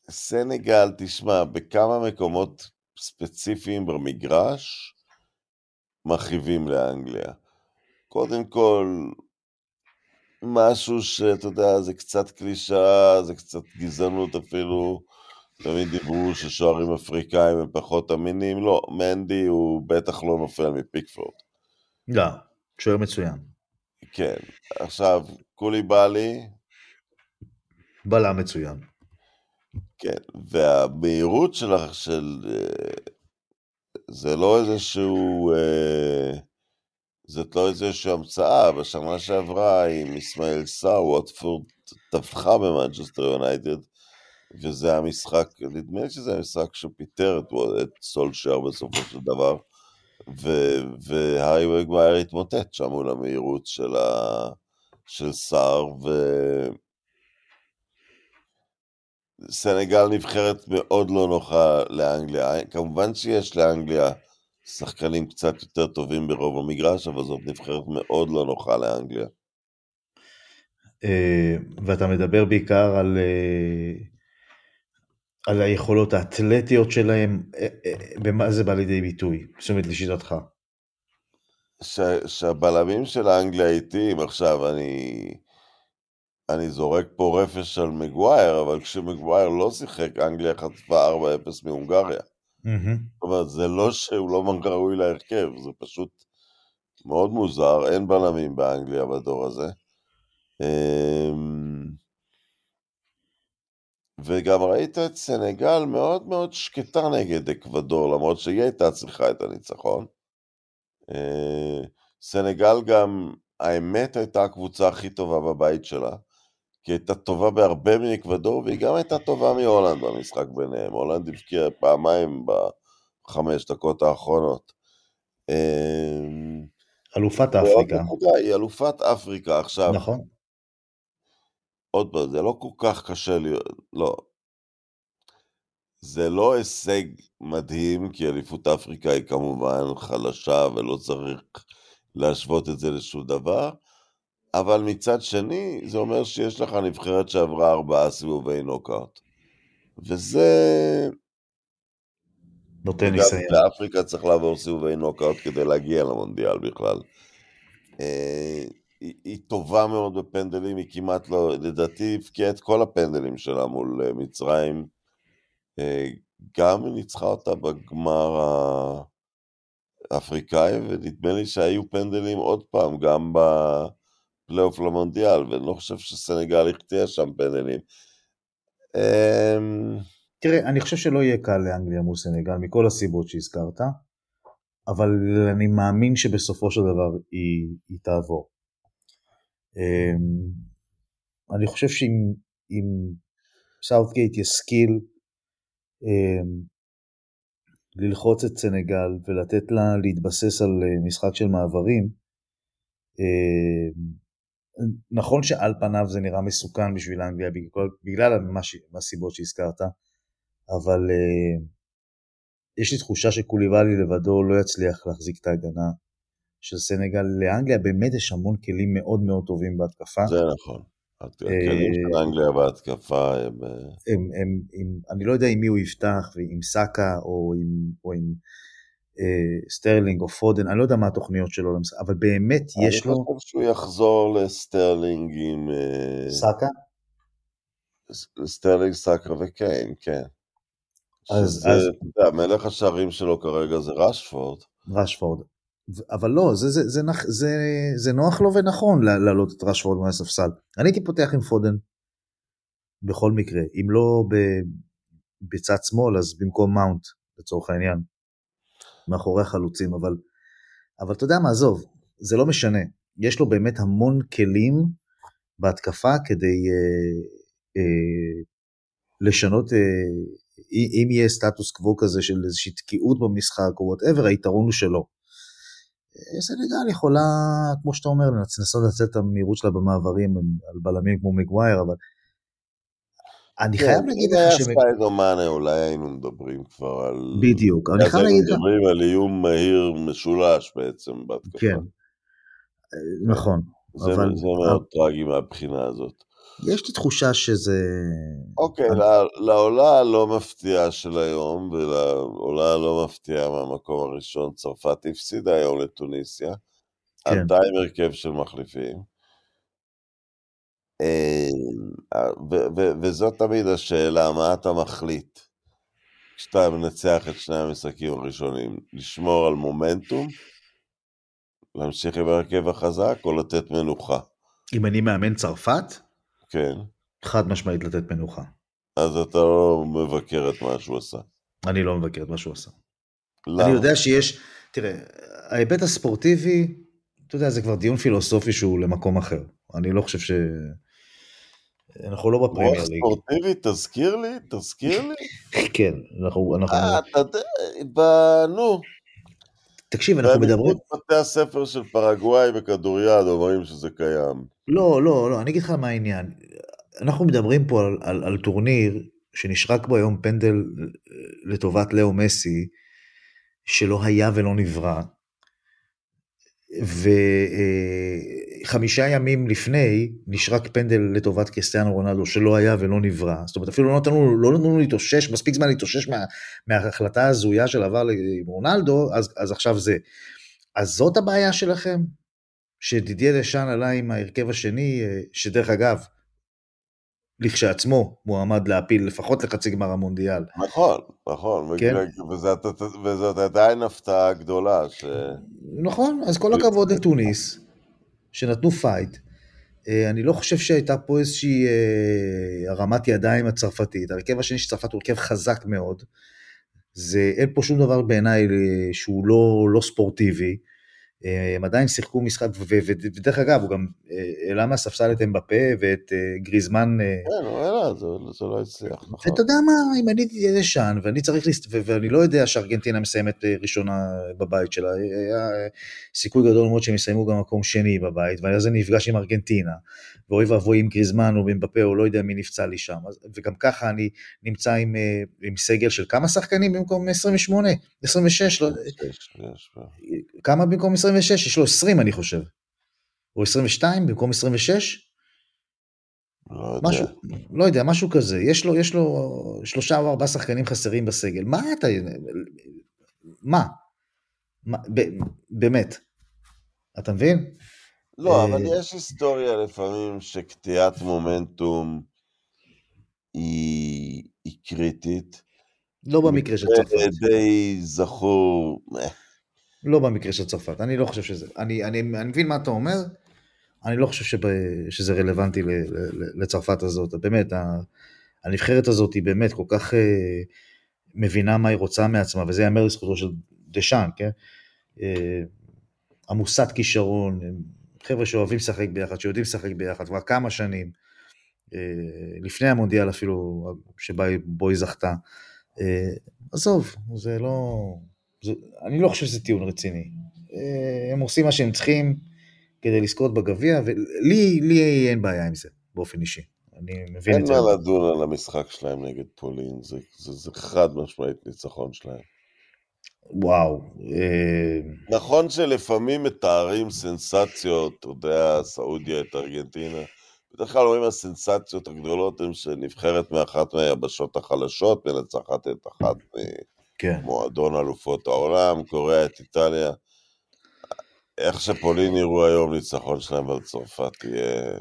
סנגל, תשמע, בכמה מקומות ספציפיים במגרש מכאיבים לאנגליה. קודם כל, משהו שאתה יודע, זה קצת קלישאה, זה קצת גזענות אפילו. תמיד דיברו ששוערים אפריקאים הם פחות אמינים, לא, מנדי הוא בטח לא נופל מפיקפורד. לא, שוער מצוין. כן, עכשיו, קוליבאלי, בלם מצוין. כן, והמהירות שלך של... אה, זה לא איזשהו... אה, זאת לא איזושהי המצאה, בשנה שעברה עם אסמאעיל סאר, ווטפורד טבחה במנצ'סטר יונייטד, וזה המשחק, נדמה לי שזה המשחק שפיטר את, את סולשייר בסופו של דבר, והארי וגמייר התמוטט שם מול המהירות של, ה, של סער, וסנגל נבחרת מאוד לא נוחה לאנגליה. כמובן שיש לאנגליה שחקנים קצת יותר טובים ברוב המגרש, אבל זאת נבחרת מאוד לא נוחה לאנגליה. אה, ואתה מדבר בעיקר על, אה, על היכולות האתלטיות שלהם, במה אה, זה בא לידי ביטוי? זאת אומרת, לשיטתך. שהבלמים של האנגליה איטיים, עכשיו אני, אני זורק פה רפש על מגווייר, אבל כשמגווייר לא שיחק, אנגליה חטפה 4-0 מהונגריה. זאת אומרת, זה לא שהוא לא ראוי להרכב, זה פשוט מאוד מוזר, אין בלמים באנגליה בדור הזה. אמ, וגם ראית את סנגל מאוד מאוד שקטה נגד אקוודור, למרות שהיא הייתה צריכה את הניצחון. אה, סנגל גם, האמת הייתה הקבוצה הכי טובה בבית שלה, כי הייתה טובה בהרבה מאקוודור, והיא גם הייתה טובה מהולנד במשחק ביניהם. הולנד הבקיעה פעמיים בחמש דקות האחרונות. אה, אלופת אפריקה. היא אלופת אפריקה עכשיו. נכון. עוד פעם, זה לא כל כך קשה להיות, לא. זה לא הישג מדהים, כי אליפות אפריקה היא כמובן חלשה ולא צריך להשוות את זה לשום דבר, אבל מצד שני, זה אומר שיש לך נבחרת שעברה ארבעה סיבובי נוקאוט. וזה... נותן ניסיון. באפריקה צריך לעבור סיבובי נוקאוט כדי להגיע למונדיאל בכלל. אה, היא, היא טובה מאוד בפנדלים, היא כמעט לא, לדעתי הבקיעה את כל הפנדלים שלה מול אה, מצרים. אה, גם היא ניצחה אותה בגמר האפריקאי, ונדמה לי שהיו פנדלים עוד פעם, גם בפלייאוף למונדיאל, ואני לא חושב שסנגל החטיאה שם פנדלים. אמ, תראה, אני חושב שלא יהיה קל לאנגליה מול סנגל, מכל הסיבות שהזכרת, אבל אני מאמין שבסופו של דבר היא, היא תעבור. אמ, אני חושב שאם סאוטגייט ישכיל ללחוץ את סנגל ולתת לה להתבסס על אה, משחק של מעברים, אמ, נכון שעל פניו זה נראה מסוכן בשביל אנגליה בגלל, בגלל הסיבות שהזכרת, אבל יש לי תחושה שקוליבאלי לבדו לא יצליח להחזיק את ההגנה של סנגל. לאנגליה באמת יש המון כלים מאוד מאוד טובים בהתקפה. זה נכון. הכלים של אה, אנגליה בהתקפה הם... אה, הם, הם, הם... אני לא יודע עם מי הוא יפתח, עם סאקה או עם, או עם אה, סטרלינג או פודן, אני לא יודע מה התוכניות שלו, אבל באמת יש לו... אני חושב שהוא יחזור לסטרלינג עם... אה, סאקה? סטרלינג, סאקה וקיין, כן. אז, שזה, אז... אתה יודע, מלך השערים שלו כרגע זה רשפורד. רשפורד. אבל לא, זה, זה, זה, זה, זה, זה נוח לו ונכון להעלות את רשפורד מהספסל. אני הייתי פותח עם פודן, בכל מקרה, אם לא בצד שמאל, אז במקום מאונט, לצורך העניין, מאחורי החלוצים, אבל, אבל אתה יודע מה, עזוב, זה לא משנה, יש לו באמת המון כלים בהתקפה כדי אה, אה, לשנות, אה, אם יהיה סטטוס קוו כזה של איזושהי תקיעות במשחק או whatever, היתרון הוא שלו. סנגל יכולה, כמו שאתה אומר, לנסות לנצל את המהירות שלה במעברים על בלמים כמו מגווייר, אבל אני כן, חייב להגיד לך ש... אם היה סאדיו מאנה אולי היינו מדברים כבר על... בדיוק, אני חייב להגיד לך... אז מדברים על איום מהיר משולש בעצם בהתקפה. כן, נכון. זה, אבל... זה מאוד טרגי מהבחינה הזאת. יש לי תחושה שזה... אוקיי, אני... לעולה הלא מפתיעה של היום, ולעולה הלא מפתיעה מהמקום הראשון, צרפת הפסידה היום לטוניסיה. כן. עלתה עם הרכב של מחליפים. אה, וזאת תמיד השאלה, מה אתה מחליט כשאתה מנצח את שני המשחקים הראשונים? לשמור על מומנטום? להמשיך עם הרכב החזק או לתת מנוחה? אם אני מאמן צרפת? כן. חד משמעית לתת מנוחה. אז אתה לא מבקר את מה שהוא עשה. אני לא מבקר את מה שהוא עשה. למה? אני יודע שיש, תראה, ההיבט הספורטיבי, אתה יודע, זה כבר דיון פילוסופי שהוא למקום אחר. אני לא חושב ש... אנחנו לא בפרמייר ליג. ספורטיבי, תזכיר לי, תזכיר לי. <laughs> כן, אנחנו... אה, אתה יודע, נו. תקשיב, אנחנו מדברים... בתי הספר של פרגוואי בכדוריד אומרים שזה קיים. לא, לא, לא, אני אגיד לך מה העניין. אנחנו מדברים פה על, על, על טורניר שנשרק בו היום פנדל לטובת לאו מסי, שלא היה ולא נברא, וחמישה ימים לפני נשרק פנדל לטובת קריסטיאנו רונלדו שלא היה ולא נברא. זאת אומרת אפילו לא נתנו, לא נתנו להתאושש, מספיק זמן להתאושש מה, מההחלטה ההזויה של עבר לרונלדו, אז, אז עכשיו זה. אז זאת הבעיה שלכם? שדידיה דשאן עלה עם ההרכב השני, שדרך אגב, לכשעצמו מועמד להפיל לפחות לחצי גמר המונדיאל. נכון, נכון, כן? וזאת, וזאת עדיין הפתעה גדולה. ש... נכון, אז כל הכבוד לתוניס, שנתנו fight. אה, אני לא חושב שהייתה פה איזושהי אה, הרמת ידיים הצרפתית. הרכב השני של צרפת הוא הרכב חזק מאוד. זה, אין פה שום דבר בעיניי אה, שהוא לא, לא ספורטיבי. אה, הם עדיין שיחקו משחק, ודרך אגב, הוא גם אה, העלה מהספסל את אמבפה ואת אה, גריזמן. כן, הוא העלה, זה לא הצליח, נכון. ואתה יודע מה, אם אני לשן, ואני צריך, ואני לא יודע שארגנטינה מסיימת ראשונה בבית שלה, היה סיכוי גדול מאוד שהם יסיימו גם מקום שני בבית, ואז זה נפגש עם ארגנטינה, ואוי ואבוי עם גריזמן או באמבפה, או לא יודע מי נפצע לי שם, וגם ככה אני נמצא עם, עם סגל של כמה שחקנים במקום 28? 26? לא... כמה במקום 26? 26, יש לו 20 אני חושב. או 22 במקום 26? לא יודע. משהו, לא יודע, משהו כזה. יש לו, יש לו שלושה או ארבעה שחקנים חסרים בסגל. מה אתה... מה? מה ב, באמת. אתה מבין? לא, אה, אבל יש היסטוריה לפעמים שקטיעת מומנטום היא, היא קריטית. לא במקרה של צרפת. די זכור, לא במקרה של צרפת, אני לא חושב שזה, אני, אני, אני מבין מה אתה אומר, אני לא חושב שבא, שזה רלוונטי ל, ל, לצרפת הזאת, באמת, הנבחרת הזאת היא באמת כל כך אה, מבינה מה היא רוצה מעצמה, וזה ייאמר לזכותו של דשאן, כן? אה, עמוסת כישרון, חבר'ה שאוהבים לשחק ביחד, שיודעים לשחק ביחד כבר כמה שנים, אה, לפני המונדיאל אפילו, שבו היא זכתה. אה, עזוב, זה לא... זה, אני לא חושב שזה טיעון רציני. אה, הם עושים מה שהם צריכים כדי לזכות בגביע, ולי לי אין בעיה עם זה, באופן אישי. אני מבין את זה. אין מה לדון על המשחק שלהם נגד פולין, זה, זה, זה חד משמעית ניצחון שלהם. וואו. אה... נכון שלפעמים מתארים סנסציות, אתה יודע, סעודיה את ארגנטינה. בדרך כלל רואים הסנסציות הגדולות הן שנבחרת מאחת מהיבשות החלשות מנצחת את אחת כן. מועדון אלופות העולם, קוריאה את איטליה. איך שפולין יראו היום ניצחון שלהם על צרפת תהיה...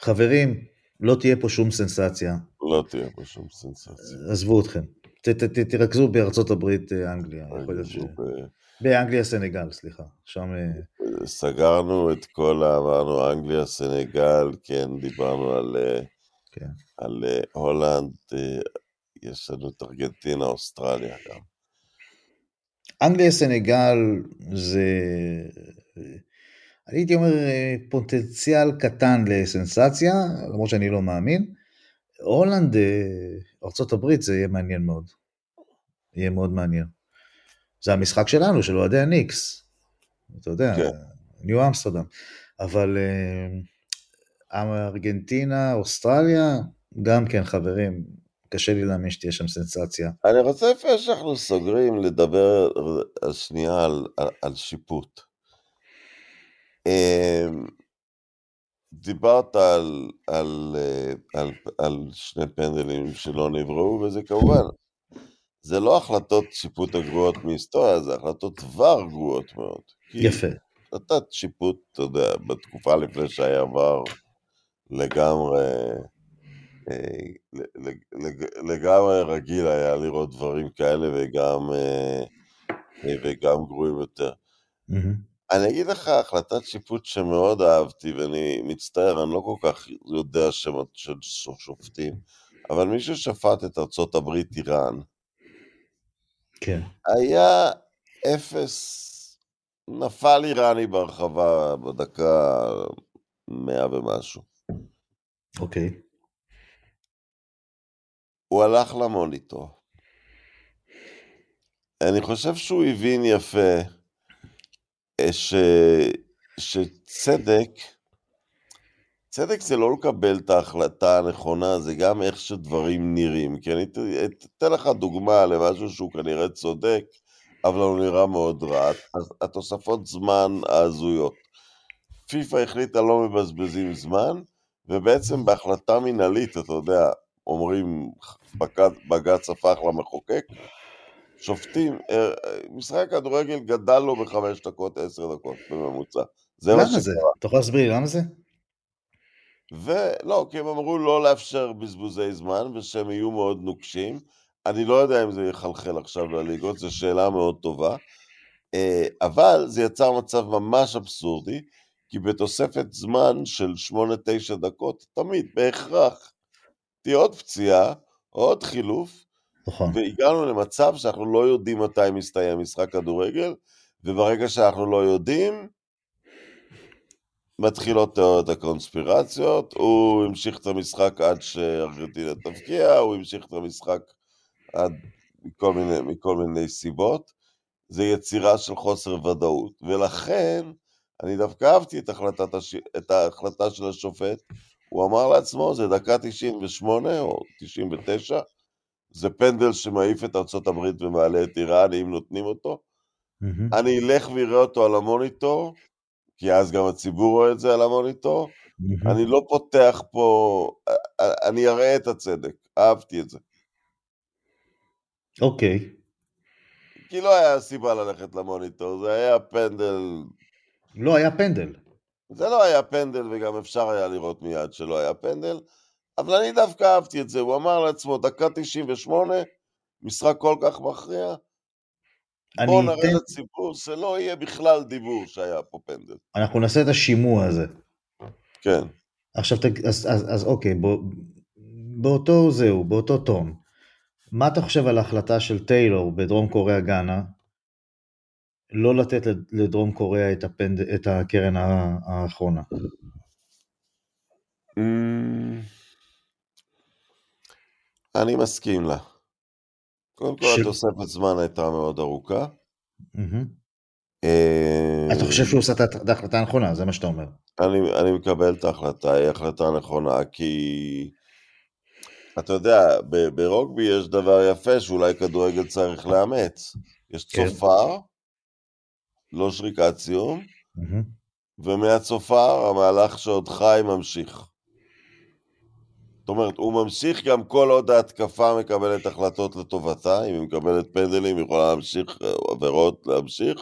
חברים, לא תהיה פה שום סנסציה. לא תהיה פה שום סנסציה. עזבו אתכם. ת, ת, ת, תרכזו בארצות הברית, אה, אנגליה. ש... ב... באנגליה, סנגל, סליחה. שם... אה, סגרנו את כל, אמרנו אנגליה, סנגל, כן, דיברנו על, אה, כן. על הולנד, יש לנו את ארגנטינה, אוסטרליה גם. אנגליה, סנגל, זה... אני הייתי אומר אה, פוטנציאל קטן לסנסציה, למרות שאני לא מאמין. הולנד, אה, ארה"ב זה יהיה מעניין מאוד. יהיה מאוד מעניין. זה המשחק שלנו, של אוהדי הניקס. אתה יודע, כן. ניו אמסטרדם. אבל אה, ארגנטינה, אוסטרליה, גם כן חברים, קשה לי להאמין שתהיה שם סנסציה. אני רוצה לפני שאנחנו סוגרים לדבר על שנייה על, על, על שיפוט. אמ, דיברת על, על, על, על שני פנדלים שלא נבראו, וזה כמובן, זה לא החלטות שיפוט הגרועות מהיסטוריה, זה החלטות דבר גרועות מאוד. יפה. החלטת שיפוט, אתה יודע, בתקופה לפני שהיה עבר לגמרי, לג- לג- לגמרי רגיל היה לראות דברים כאלה וגם, אה, אה, וגם גרועים יותר. אני אגיד לך החלטת שיפוט שמאוד אהבתי, ואני מצטער, אני לא כל כך יודע שמות של שופטים, אבל מישהו שפט את ארצות הברית איראן, כן. היה אפס, נפל איראני ברחבה בדקה מאה ומשהו. אוקיי. הוא הלך למוניטור. אני חושב שהוא הבין יפה אה, ש... שצדק, צדק זה לא לקבל את ההחלטה הנכונה, זה גם איך שדברים נראים. כי אני את- אתן לך דוגמה למשהו שהוא כנראה צודק, אבל הוא נראה מאוד רע. התוספות זמן ההזויות. פיפ"א החליטה לא מבזבזים זמן, ובעצם בהחלטה מינהלית, אתה יודע, אומרים בג"ץ, בג"ץ הפך למחוקק, שופטים, אה, אה, משחק הכדורגל גדל לו בחמש דקות, עשר דקות בממוצע. זה מה למה זה? שקרה. אתה יכול להסביר לי למה זה? ולא, כי הם אמרו לא לאפשר בזבוזי זמן, ושהם יהיו מאוד נוקשים. אני לא יודע אם זה יחלחל עכשיו לליגות, זו שאלה מאוד טובה. אה, אבל זה יצר מצב ממש אבסורדי, כי בתוספת זמן של 8-9 דקות, תמיד, בהכרח, תהיה עוד פציעה, עוד חילוף, נכון. והגענו למצב שאנחנו לא יודעים מתי מסתיים משחק כדורגל, וברגע שאנחנו לא יודעים, מתחילות תיאוריות הקונספירציות, הוא המשיך את המשחק עד שארגנטינה תבקיע, הוא המשיך את המשחק עד מכל מיני, מכל מיני סיבות. זה יצירה של חוסר ודאות, ולכן אני דווקא אהבתי את, הש... את ההחלטה של השופט, הוא אמר לעצמו, זה דקה 98 או 99, זה פנדל שמעיף את ארצות הברית ומעלה את איראן, אם נותנים אותו. מהמם. אני אלך ואראה אותו על המוניטור, כי אז גם הציבור רואה את זה על המוניטור. מהמם. אני לא פותח פה, אני אראה את הצדק, אהבתי את זה. אוקיי. כי לא היה סיבה ללכת למוניטור, זה היה פנדל, לא היה פנדל. זה לא היה פנדל וגם אפשר היה לראות מיד שלא היה פנדל, אבל אני דווקא אהבתי את זה, הוא אמר לעצמו, דקה 98, משחק כל כך מכריע, בואו נראה אתן, לציבור שלא יהיה בכלל דיבור שהיה פה פנדל. אנחנו נעשה את השימוע הזה. כן. עכשיו, אז, אז, אז אוקיי, בוא, באותו זהו, באותו טון. מה אתה חושב על ההחלטה של טיילור בדרום קוריאה גאנה, לא לתת לדרום קוריאה את, הפנד, את הקרן האחרונה? אמ, אני מסכים לה. קודם כל, התוספת זמן הייתה מאוד ארוכה. אה, אתה חושב שהוא עושה את ההחלטה הנכונה, זה מה שאתה אומר. אני, אני מקבל את ההחלטה, היא החלטה נכונה, כי אתה יודע, ברוגבי יש דבר יפה שאולי כדורגל צריך לאמץ. יש כן. צופר, לא שריקת סיום. ומהצופר המהלך שעוד חי ממשיך. זאת אומרת, הוא ממשיך גם כל עוד ההתקפה מקבלת החלטות לטובתה, אם היא מקבלת פנדלים, היא יכולה להמשיך, אה, עבירות להמשיך.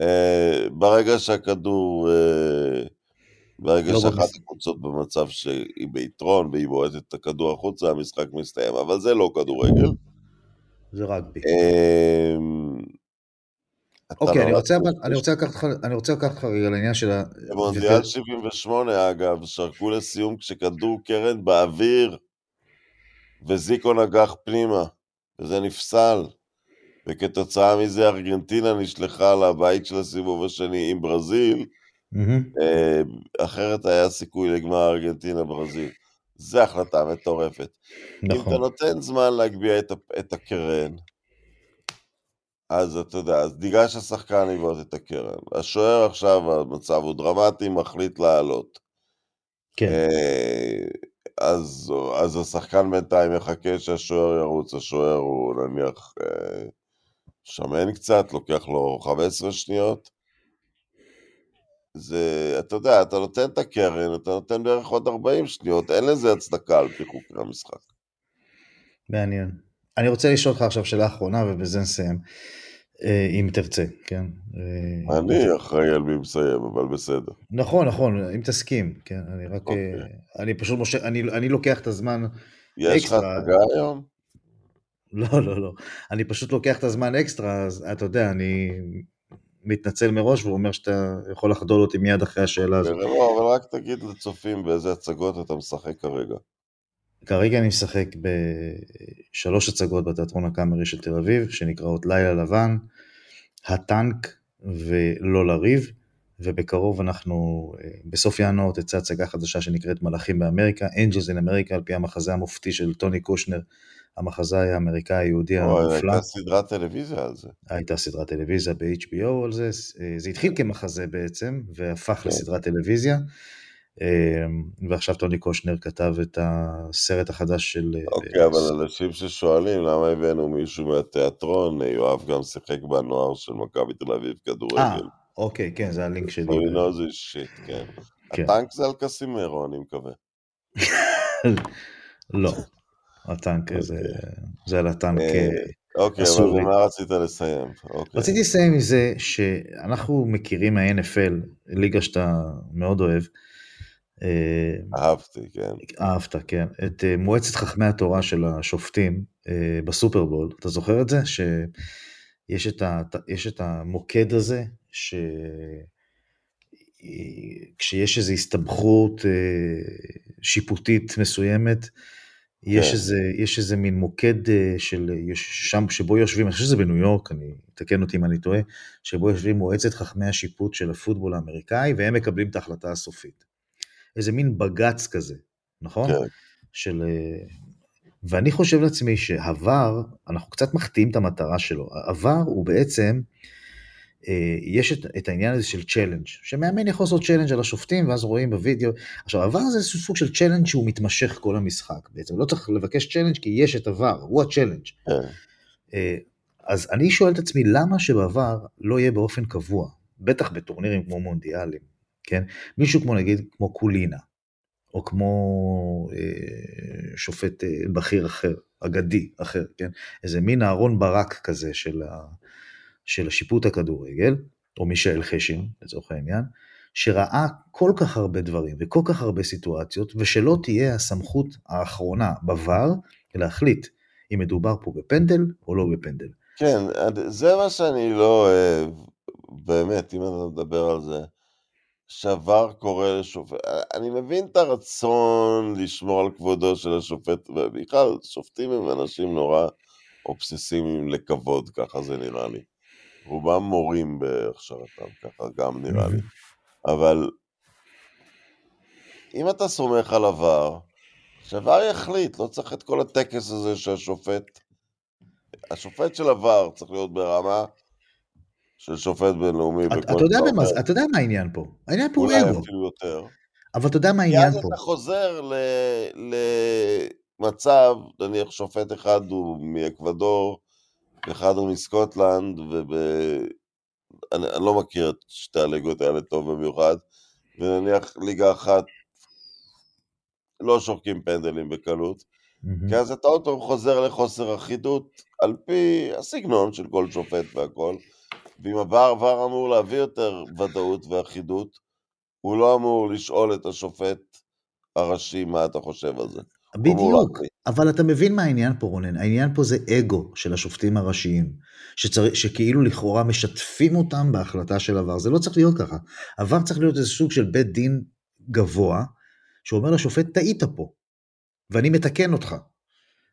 אה, ברגע שהכדור, אה, ברגע לא שאחת הקבוצות במצב שהיא ביתרון והיא בועטת את הכדור החוצה, המשחק מסתיים, אבל זה לא כדורגל. זה רגבי. אתה אוקיי, אני נולדת רוצה, אבל, אני רוצה לקחת אותך, אני רוצה לקחת אותך רגע לעניין של ה... במונדיאל 78 אגב, שרקו לסיום כשכדור קרן באוויר וזיקו נגח פנימה, וזה נפסל. וכתוצאה מזה ארגנטינה נשלחה לבית של הסיבוב השני עם ברזיל, אה, אחרת היה סיכוי לגמר ארגנטינה ברזיל. זו החלטה מטורפת. נכון. אם אתה. נותן זמן להגביה את, את הקרן, אז אתה יודע, אז ניגש השחקן לבעוט את הקרן. השוער עכשיו, המצב הוא דרמטי, מחליט לעלות. כן. אה, אז, אז השחקן בינתיים יחכה שהשוער ירוץ, השוער הוא נניח אה, שמן קצת, לוקח לו 15 שניות. זה, אתה יודע, אתה נותן את הקרן, אתה נותן בערך עוד 40 שניות, אין לזה הצדקה על פי חוקי המשחק. מעניין. אני רוצה לשאול אותך עכשיו שאלה אחרונה ובזה נסיים, אה, אם תרצה, כן? אה, אני אחראי על מי מסיים, אבל בסדר. נכון, נכון, אם תסכים, כן, אני רק, okay. אוקיי. אה, אני פשוט מושך, אני, אני לוקח את הזמן יש לך הצגה היום? לא, לא, לא. אני פשוט לוקח את הזמן אקסטרה, אז אתה יודע, אני מתנצל מראש והוא אומר שאתה יכול לחדול אותי מיד אחרי השאלה הזאת. לא, אבל רק תגיד לצופים באיזה הצגות אתה משחק כרגע. כרגע אני משחק בשלוש הצגות בתיאטרון הקאמרי של תל אביב, שנקראות לילה לבן, הטנק ולא לריב, ובקרוב אנחנו, אה, בסוף ינואר תצא הצגה חדשה שנקראת מלאכים באמריקה, Angels in America, על פי המחזה המופתי של טוני קושנר, המחזאי האמריקאי היהודי המופלא. הייתה סדרת טלוויזיה על זה. הייתה סדרת טלוויזיה ב-HBO על זה, אה, זה התחיל כמחזה בעצם, והפך כן. לסדרת טלוויזיה. אמ, ועכשיו טוני קושנר כתב את הסרט החדש של... אה, אוקיי, אבל אנשים ששואלים למה הבאנו מישהו מהתיאטרון, יואב גם שיחק בנוער של מכבי תל אביב כדורגל. אה, אוקיי, כן, זה הלינק שלי. We know this shit, כן. כן. הטנק זה על קסימרו, אני מקווה. <laughs> לא, הטנק זה אוקיי. על הטנק אה, אוקיי, אבל מה רצית לסיים? אוקיי. רציתי לסיים מזה שאנחנו מכירים מה-NFL, ליגה שאתה מאוד אוהב, אה, אהבתי, כן. אהבת, כן. את אה, מועצת חכמי התורה של השופטים אה, בסופרבול, אתה זוכר את זה? שיש את, ה, את המוקד הזה, ש... כשיש איזו הסתבכות שיפוטית מסוימת, כן. יש, איזה, יש איזה מין מוקד של, שם שבו יושבים, אני חושב שזה בניו יורק, אני, תקן אותי אם אני טועה, שבו יושבים מועצת חכמי השיפוט של הפוטבול האמריקאי, והם מקבלים את ההחלטה הסופית. איזה מין בג"ץ כזה, נכון? כן. של... אה, ואני חושב לעצמי שעבר, אנחנו קצת מחטיאים את המטרה שלו. עבר הוא בעצם, אה, יש את, את העניין הזה של צ'לנג', שמאמן יכול לעשות צ'לנג' על השופטים, ואז רואים בווידאו. עכשיו, עבר זה איזשהו סוג של צ'לנג' שהוא מתמשך כל המשחק בעצם. לא צריך לבקש צ'לנג' כי יש את עבר, הוא הצ'לנג'. כן. אה, אז אני שואל את עצמי, למה שבעבר לא יהיה באופן קבוע, בטח בטורנירים כמו מונדיאלים, כן? מישהו כמו נגיד, כמו קולינה, או כמו אה, שופט אה, בכיר אחר, אגדי אחר, כן? איזה מין אהרון ברק כזה של, ה, של השיפוט הכדורגל, או מישאל חשין, לצורך העניין, שראה כל כך הרבה דברים וכל כך הרבה סיטואציות, ושלא תהיה הסמכות האחרונה בVAR להחליט אם מדובר פה בפנדל או לא בפנדל. כן, זה מה שאני לא אוהב, באמת, אם אתה מדבר על זה. שעבר קורא לשופט, אני מבין את הרצון לשמור על כבודו של השופט, ובכלל, שופטים הם אנשים נורא אובססיביים לכבוד, ככה זה נראה לי. רובם מורים בהכשרתם, ככה גם נראה לי. אבל אם אתה סומך על עבר, שעבר יחליט, לא צריך את כל הטקס הזה שהשופט... השופט של עבר צריך להיות ברמה של שופט בינלאומי. אתה יודע, במה, אתה יודע מה העניין פה? העניין פה הוא אגו. אולי אפילו יותר. אבל אתה יודע מה העניין פה. כי אז אתה חוזר למצב, נניח שופט אחד הוא מאקוודור, אחד הוא מסקוטלנד, ואני לא מכיר את שתי הליגות האלה טוב במיוחד, ונניח ליגה אחת לא שורקים פנדלים בקלות, כי אז אתה עוד פעם חוזר לחוסר אחידות על פי הסגנון של כל שופט והכל. ואם עבר אמור להביא יותר ודאות ואחידות, הוא לא אמור לשאול את השופט הראשי מה אתה חושב על זה. בדיוק, אבל אתה מבין מה העניין פה רונן, העניין פה זה אגו של השופטים הראשיים, שצר... שכאילו לכאורה משתפים אותם בהחלטה של עבר, זה לא צריך להיות ככה, עבר צריך להיות איזה סוג של בית דין גבוה, שאומר לשופט טעית פה, ואני מתקן אותך,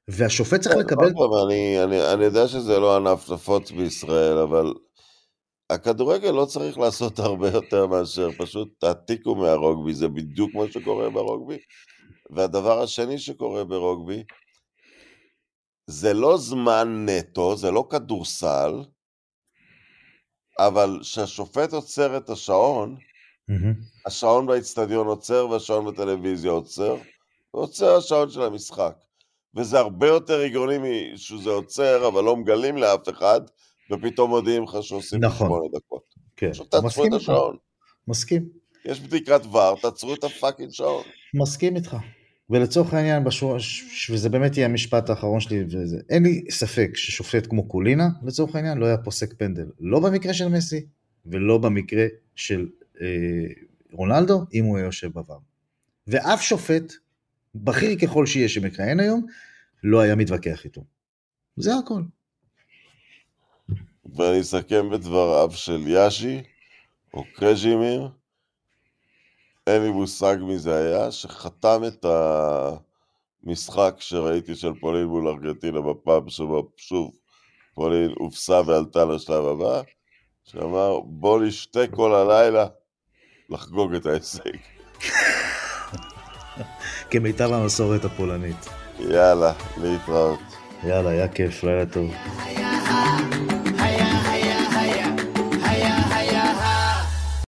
והשופט צריך כן, לקבל... אני, אני, אני יודע שזה לא ענף נפוץ בישראל, אבל הכדורגל לא צריך לעשות הרבה יותר מאשר פשוט תעתיקו מהרוגבי, זה בדיוק מה שקורה ברוגבי. והדבר השני שקורה ברוגבי, זה לא זמן נטו, זה לא כדורסל, אבל כשהשופט עוצר את השעון, השעון באצטדיון עוצר והשעון בטלוויזיה עוצר, ועוצר השעון של המשחק. וזה הרבה יותר הגיוני שזה עוצר, אבל לא מגלים לאף אחד, ופתאום מודיעים לך שעושים נכון. שמונה דקות. כן, פשוט תעצרו מסכים את. השעון. מסכים. יש בדיקת ור, תעצרו את הפאקינג שעון. מסכים איתך. ולצורך העניין, בשורה, ש- וזה באמת יהיה המשפט האחרון שלי, וזה, אין לי ספק ששופט כמו קולינה, לצורך העניין, לא היה פוסק פנדל. לא במקרה של מסי, ולא במקרה של אה, רונלדו, אם הוא היה יושב בVAR. ואף שופט, בכיר ככל שיהיה שמכהן היום, לא היה מתווכח איתו. זה הכל. ואני אסכם בדבריו של יאשי, או קרז'ימיר, אין לי מושג מי זה היה, שחתם את המשחק שראיתי של פולין מול ארגנטינה בפאב, שבו שוב פולין הופסה ועלתה לשלב הבא, שאמר בוא נשתה כל הלילה לחגוג את ההישג. <laughs> כמיטב המסורת הפולנית. יאללה, להתראות. יאללה, היה כיף, לילה טוב.